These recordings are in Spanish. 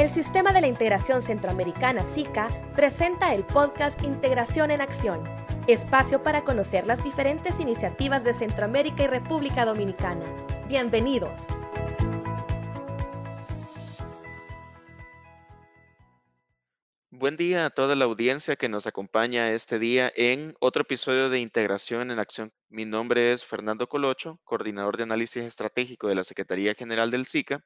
El Sistema de la Integración Centroamericana SICA presenta el podcast Integración en Acción, espacio para conocer las diferentes iniciativas de Centroamérica y República Dominicana. Bienvenidos. Buen día a toda la audiencia que nos acompaña este día en otro episodio de Integración en Acción. Mi nombre es Fernando Colocho, coordinador de análisis estratégico de la Secretaría General del SICA,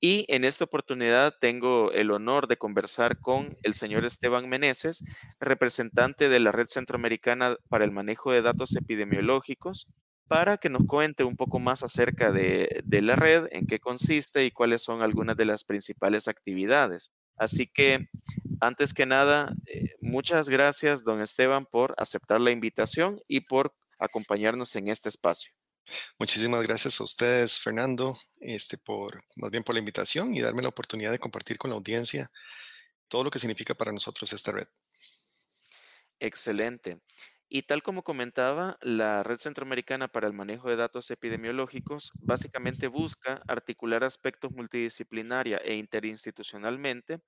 y en esta oportunidad tengo el honor de conversar con el señor Esteban Meneses, representante de la Red Centroamericana para el Manejo de Datos Epidemiológicos, para que nos cuente un poco más acerca de, de la red, en qué consiste y cuáles son algunas de las principales actividades. Así que antes que nada, eh, muchas gracias, don Esteban, por aceptar la invitación y por acompañarnos en este espacio. Muchísimas gracias a ustedes, Fernando, este, por más bien por la invitación y darme la oportunidad de compartir con la audiencia todo lo que significa para nosotros esta red. Excelente. Y tal como comentaba, la Red Centroamericana para el Manejo de Datos Epidemiológicos básicamente busca articular aspectos multidisciplinaria e interinstitucionalmente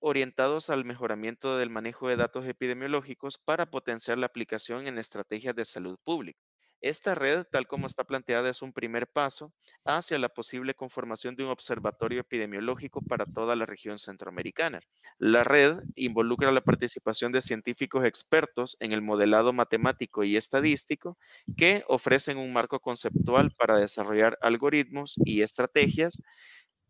orientados al mejoramiento del manejo de datos epidemiológicos para potenciar la aplicación en estrategias de salud pública. Esta red, tal como está planteada, es un primer paso hacia la posible conformación de un observatorio epidemiológico para toda la región centroamericana. La red involucra la participación de científicos expertos en el modelado matemático y estadístico que ofrecen un marco conceptual para desarrollar algoritmos y estrategias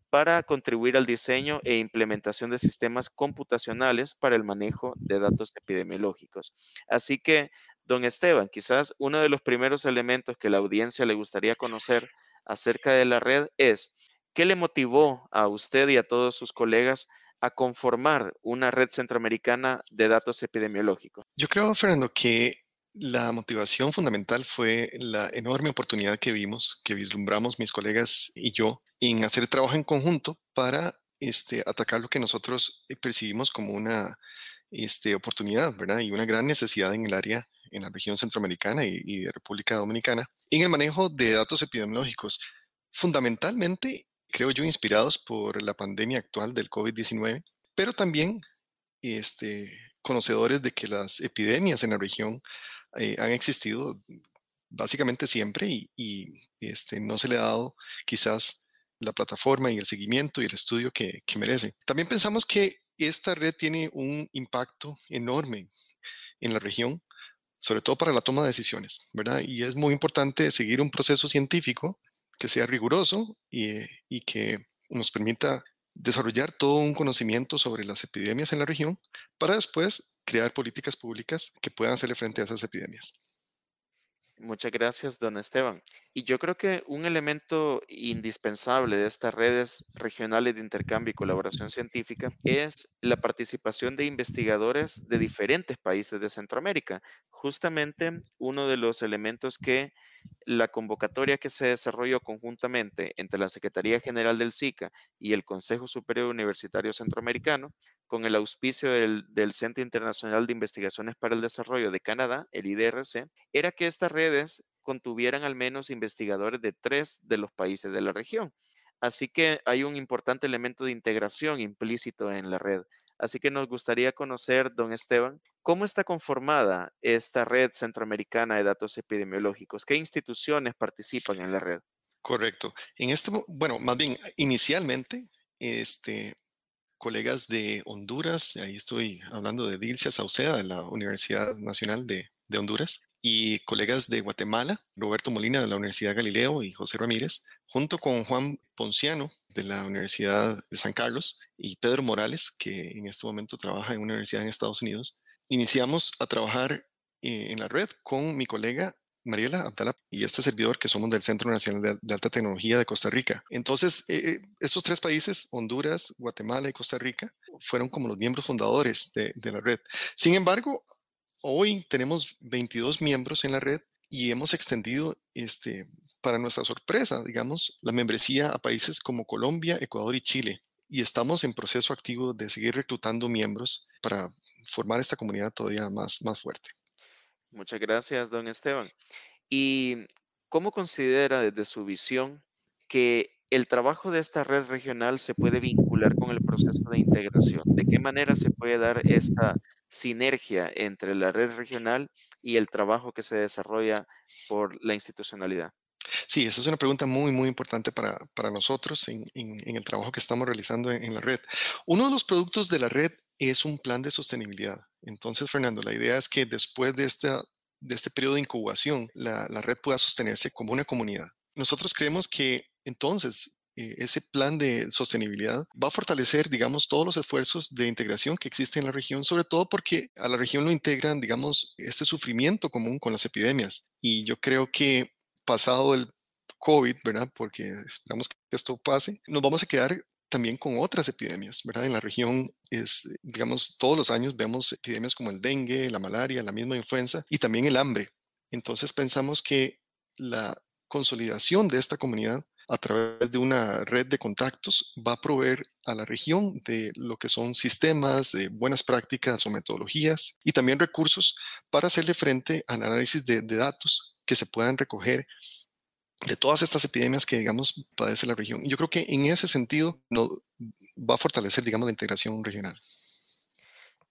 para contribuir al diseño e implementación de sistemas computacionales para el manejo de datos epidemiológicos. Así que, don Esteban, quizás uno de los primeros elementos que la audiencia le gustaría conocer acerca de la red es, ¿qué le motivó a usted y a todos sus colegas a conformar una red centroamericana de datos epidemiológicos? Yo creo, Fernando, que la motivación fundamental fue la enorme oportunidad que vimos, que vislumbramos mis colegas y yo en hacer trabajo en conjunto para este, atacar lo que nosotros percibimos como una este, oportunidad, ¿verdad? Y una gran necesidad en el área, en la región centroamericana y, y de República Dominicana, en el manejo de datos epidemiológicos, fundamentalmente, creo yo, inspirados por la pandemia actual del COVID-19, pero también este, conocedores de que las epidemias en la región eh, han existido básicamente siempre y, este, no se le ha dado quizás la plataforma y el seguimiento y el estudio que, merece. También pensamos que esta red tiene un impacto enorme en la región, sobre todo para la toma de decisiones, ¿verdad? Y es muy importante seguir un proceso científico que sea riguroso y, y que nos permita desarrollar todo un conocimiento sobre las epidemias en la región para después crear políticas públicas que puedan hacerle frente a esas epidemias. Muchas gracias, don Esteban. Y yo creo que un elemento indispensable de estas redes regionales de intercambio y colaboración científica es la participación de investigadores de diferentes países de Centroamérica. Justamente uno de los elementos que la convocatoria que se desarrolló conjuntamente entre la Secretaría General del SICA y el Consejo Superior Universitario Centroamericano, con el auspicio del, Centro Internacional de Investigaciones para el Desarrollo de Canadá, el IDRC, era que estas redes contuvieran al menos investigadores de tres de los países de la región. Así que hay un importante elemento de integración implícito en la red. Así que nos gustaría conocer, don Esteban, cómo está conformada esta red centroamericana de datos epidemiológicos. ¿Qué instituciones participan en la red? Correcto. En este, bueno, más bien, inicialmente, este, colegas de Honduras, ahí estoy hablando de Dilcia Sauceda, de la Universidad Nacional de, de Honduras, y colegas de Guatemala, Roberto Molina de la Universidad Galileo y José Ramírez, junto con Juan Ponciano de la Universidad de San Carlos y Pedro Morales, que en este momento trabaja en una universidad en Estados Unidos, iniciamos a trabajar eh, en la red con mi colega Mariela Abdala y este servidor que somos del Centro Nacional de, Alta Tecnología de Costa Rica. Entonces, eh, estos tres países, Honduras, Guatemala y Costa Rica, fueron como los miembros fundadores de la red. Sin embargo, Hoy tenemos 22 miembros en la red y hemos extendido, este, para nuestra sorpresa, digamos, la membresía a países como Colombia, Ecuador y Chile. Y estamos en proceso activo de seguir reclutando miembros para formar esta comunidad todavía más, más fuerte. Muchas gracias, don Esteban. ¿Y cómo considera desde su visión que ¿el trabajo de esta red regional se puede vincular con el proceso de integración? ¿De qué manera se puede dar esta sinergia entre la red regional y el trabajo que se desarrolla por la institucionalidad? Sí, esa es una pregunta muy, muy importante para, nosotros en, el trabajo que estamos realizando en, la red. Uno de los productos de la red es un plan de sostenibilidad. Entonces, Fernando, la idea es que después de, esta, de este periodo de incubación, la, red pueda sostenerse como una comunidad. Nosotros creemos que entonces eh, ese plan de sostenibilidad va a fortalecer, digamos, todos los esfuerzos de integración que existen en la región, sobre todo porque a la región lo integran, digamos, este sufrimiento común con las epidemias. Y yo creo que pasado el COVID, ¿verdad? Porque esperamos que esto pase, nos vamos a quedar también con otras epidemias, ¿verdad? En la región es, digamos, todos los años vemos epidemias como el dengue, la malaria, la misma influenza y también el hambre. Entonces pensamos que la consolidación de esta comunidad a través de una red de contactos va a proveer a la región de lo que son sistemas, de buenas prácticas o metodologías y también recursos para hacerle frente al análisis de, datos que se puedan recoger de todas estas epidemias que, digamos, padece la región. Yo creo que en ese sentido va a fortalecer, digamos, la integración regional.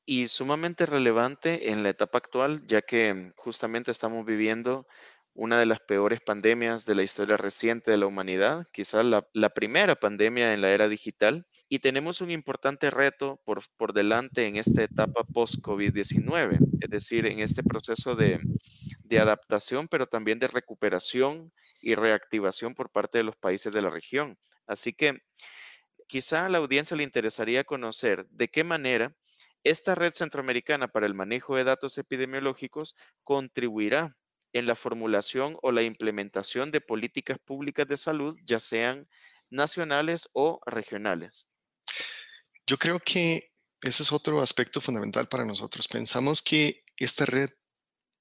Y sumamente relevante en la etapa actual, ya que justamente estamos viviendo una de las peores pandemias de la historia reciente de la humanidad, quizás la, primera pandemia en la era digital, y tenemos un importante reto por, por delante en esta etapa post-COVID-19, es decir, en este proceso de, de adaptación, pero también de recuperación y reactivación por parte de los países de la región. Así que quizá a la audiencia le interesaría conocer de qué manera esta red centroamericana para el manejo de datos epidemiológicos contribuirá en la formulación o la implementación de políticas públicas de salud, ya sean nacionales o regionales. Yo creo que ese es otro aspecto fundamental para nosotros. Pensamos que esta red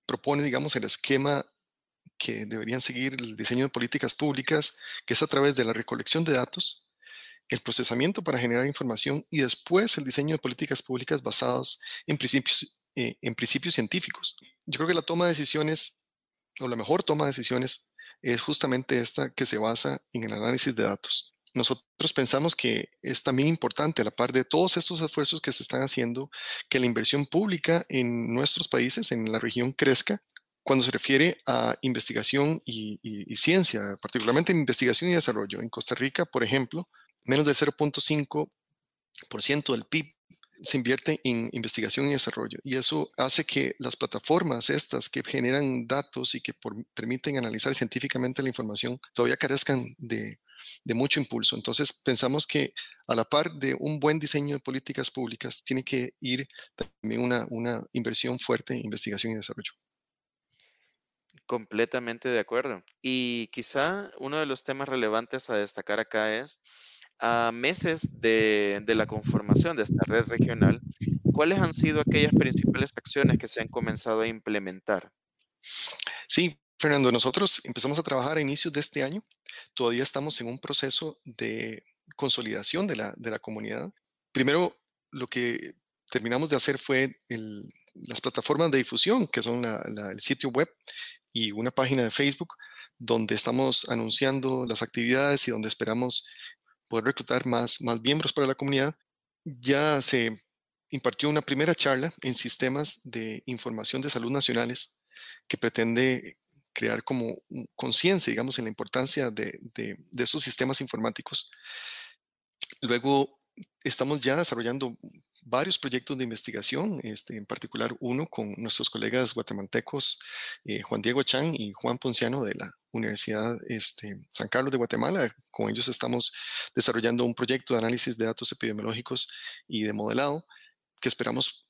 propone, digamos, el esquema que deberían seguir el diseño de políticas públicas, que es a través de la recolección de datos, el procesamiento para generar información y después el diseño de políticas públicas basadas en principios, eh, científicos. Yo creo que la toma de decisiones o la mejor toma de decisiones es justamente esta que se basa en el análisis de datos. Nosotros pensamos que es también importante, a la par de todos estos esfuerzos que se están haciendo, que la inversión pública en nuestros países, en la región, crezca cuando se refiere a investigación y, y ciencia, particularmente en investigación y desarrollo. En Costa Rica, por ejemplo, menos del 0.5% del PIB se invierte en investigación y desarrollo y eso hace que las plataformas estas que generan datos y que permiten analizar científicamente la información todavía carezcan de, mucho impulso. Entonces pensamos que a la par de un buen diseño de políticas públicas tiene que ir también una, una inversión fuerte en investigación y desarrollo. Completamente de acuerdo. Y quizá uno de los temas relevantes a destacar acá es a meses de, la conformación de esta red regional, ¿cuáles han sido aquellas principales acciones que se han comenzado a implementar? Sí, Fernando, nosotros empezamos a trabajar a inicios de este año. Todavía estamos en un proceso de consolidación de la, de la comunidad. Primero, lo que terminamos de hacer fue las plataformas de difusión, que son el sitio web y una página de Facebook, donde estamos anunciando las actividades y donde esperamos poder reclutar más, más miembros para la comunidad, ya se impartió una primera charla en sistemas de información de salud nacionales que pretende crear como conciencia, digamos, en la importancia de, de, de estos sistemas informáticos. Luego estamos ya desarrollando varios proyectos de investigación, este, en particular uno con nuestros colegas guatemaltecos eh, Juan Diego Chan y Juan Ponciano de la Universidad este, San Carlos de Guatemala. Con ellos estamos desarrollando un proyecto de análisis de datos epidemiológicos y de modelado que esperamos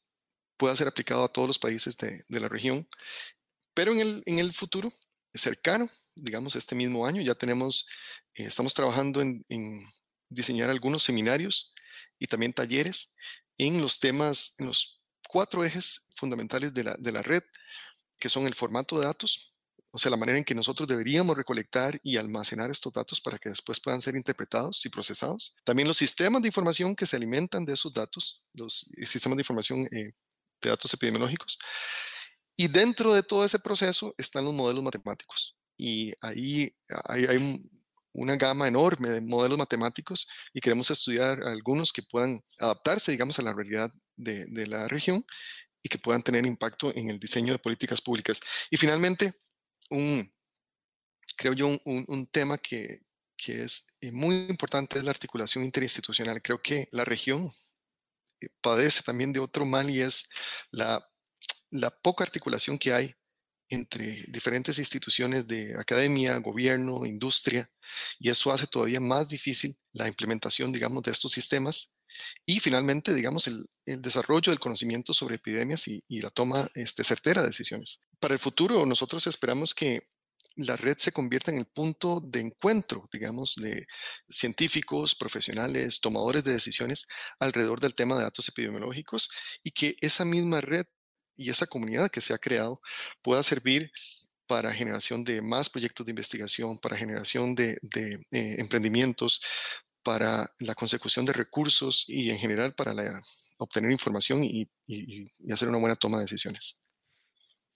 pueda ser aplicado a todos los países de, la región. Pero en el, futuro cercano, digamos este mismo año, ya tenemos, eh, estamos trabajando en diseñar algunos seminarios y también talleres en los temas, en los cuatro ejes fundamentales de la, de la red, que son el formato de datos, o sea, la manera en que nosotros deberíamos recolectar y almacenar estos datos para que después puedan ser interpretados y procesados. También los sistemas de información que se alimentan de esos datos, los sistemas de información eh, de datos epidemiológicos. Y dentro de todo ese proceso están los modelos matemáticos. Y ahí hay, hay una gama enorme de modelos matemáticos y queremos estudiar algunos que puedan adaptarse, digamos, a la realidad de, la región y que puedan tener impacto en el diseño de políticas públicas. Y finalmente, un, creo yo, un, un, tema que, que es eh, muy importante es la articulación interinstitucional. Creo que la región eh, padece también de otro mal y es la, la poca articulación que hay entre diferentes instituciones de academia, gobierno, industria, y eso hace todavía más difícil la implementación, digamos, de estos sistemas y finalmente, digamos, el, desarrollo del conocimiento sobre epidemias y, la toma este, certera de decisiones. Para el futuro, nosotros esperamos que la red se convierta en el punto de encuentro, digamos, de científicos, profesionales, tomadores de decisiones alrededor del tema de datos epidemiológicos y que esa misma red y esa comunidad que se ha creado pueda servir para generación de más proyectos de investigación, para generación de, eh, emprendimientos, para la consecución de recursos y en general para obtener información y, hacer una buena toma de decisiones.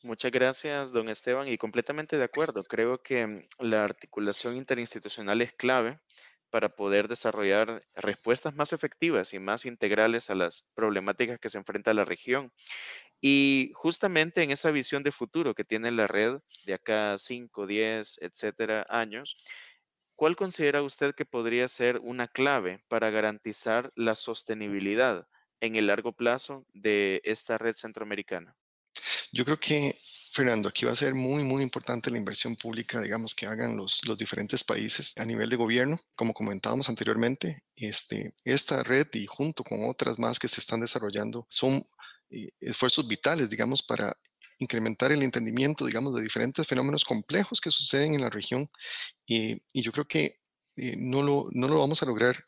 Muchas gracias, don Esteban, y completamente de acuerdo. Creo que la articulación interinstitucional es clave para poder desarrollar respuestas más efectivas y más integrales a las problemáticas que se enfrenta la región. Y justamente en esa visión de futuro que tiene la red de acá 5, 10, etcétera, años, ¿cuál considera usted que podría ser una clave para garantizar la sostenibilidad en el largo plazo de esta red centroamericana? Yo creo que Fernando, aquí va a ser muy, muy importante la inversión pública, digamos, que hagan los, los diferentes países a nivel de gobierno. Como comentábamos anteriormente, este, esta red y junto con otras más que se están desarrollando son eh, esfuerzos vitales, digamos, para incrementar el entendimiento, digamos, de diferentes fenómenos complejos que suceden en la región. y yo creo que eh, no, lo, no lo vamos a lograr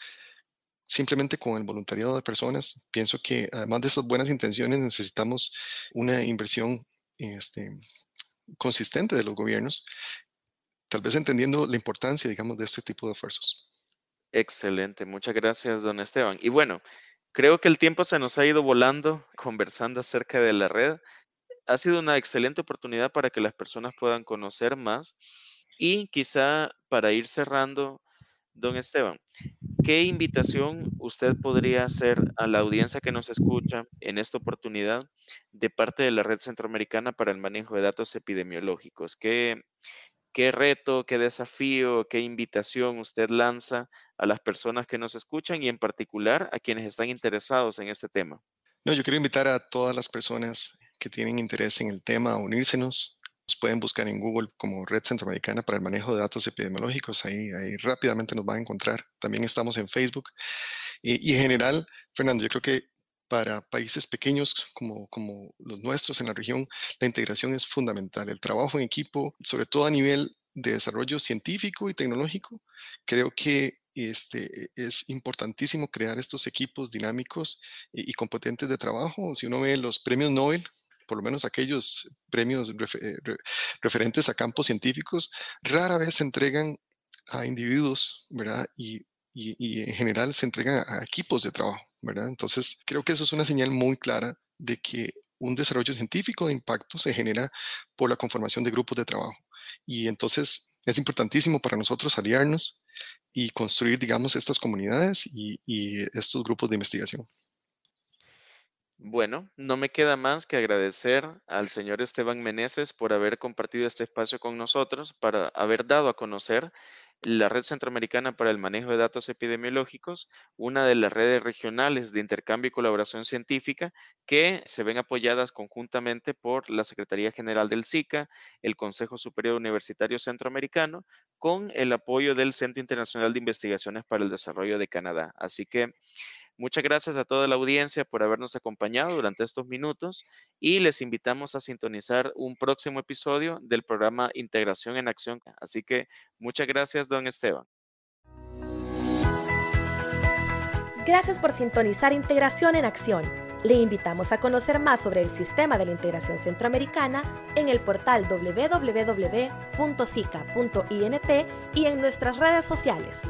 simplemente con el voluntariado de personas. Pienso que además de esas buenas intenciones necesitamos una inversión este, consistente de los gobiernos, tal vez entendiendo la importancia, digamos, de este tipo de esfuerzos. Excelente, muchas gracias, don Esteban. Y bueno, creo que el tiempo se nos ha ido volando conversando acerca de la red. Ha sido una excelente oportunidad para que las personas puedan conocer más y quizá para ir cerrando, don Esteban, ¿qué invitación usted podría hacer a la audiencia que nos escucha en esta oportunidad de parte de la Red Centroamericana para el Manejo de Datos Epidemiológicos? ¿Qué, qué reto, qué desafío, qué invitación usted lanza a las personas que nos escuchan y en particular a quienes están interesados en este tema? No, yo quiero invitar a todas las personas que tienen interés en el tema a unírsenos nos pueden buscar en Google como Red Centroamericana para el Manejo de Datos Epidemiológicos. Ahí, ahí rápidamente nos van a encontrar. También estamos en Facebook. Y, y en general, Fernando, yo creo que para países pequeños como, como los nuestros en la región, la integración es fundamental. El trabajo en equipo, sobre todo a nivel de desarrollo científico y tecnológico, creo que este, es importantísimo crear estos equipos dinámicos y, y competentes de trabajo. Si uno ve los premios Nobel, por lo menos aquellos premios eh, referentes a campos científicos, rara vez se entregan a individuos, ¿verdad? Y, en general se entregan a, equipos de trabajo, ¿verdad? Entonces, creo que eso es una señal muy clara de que un desarrollo científico de impacto se genera por la conformación de grupos de trabajo. Y entonces es importantísimo para nosotros aliarnos y construir, digamos, estas comunidades y estos grupos de investigación. Bueno, no me queda más que agradecer al señor Esteban Meneses por haber compartido este espacio con nosotros, para haber dado a conocer la Red Centroamericana para el Manejo de Datos Epidemiológicos, una de las redes regionales de intercambio y colaboración científica que se ven apoyadas conjuntamente por la Secretaría General del SICA, el Consejo Superior Universitario Centroamericano, con el apoyo del Centro Internacional de Investigaciones para el Desarrollo de Canadá. Así que Muchas gracias a toda la audiencia por habernos acompañado durante estos minutos y les invitamos a sintonizar un próximo episodio del programa Integración en Acción. Así que muchas gracias, don Esteban. Gracias por sintonizar Integración en Acción. Le invitamos a conocer más sobre el sistema de la integración centroamericana en el portal www.sica.int y en nuestras redes sociales.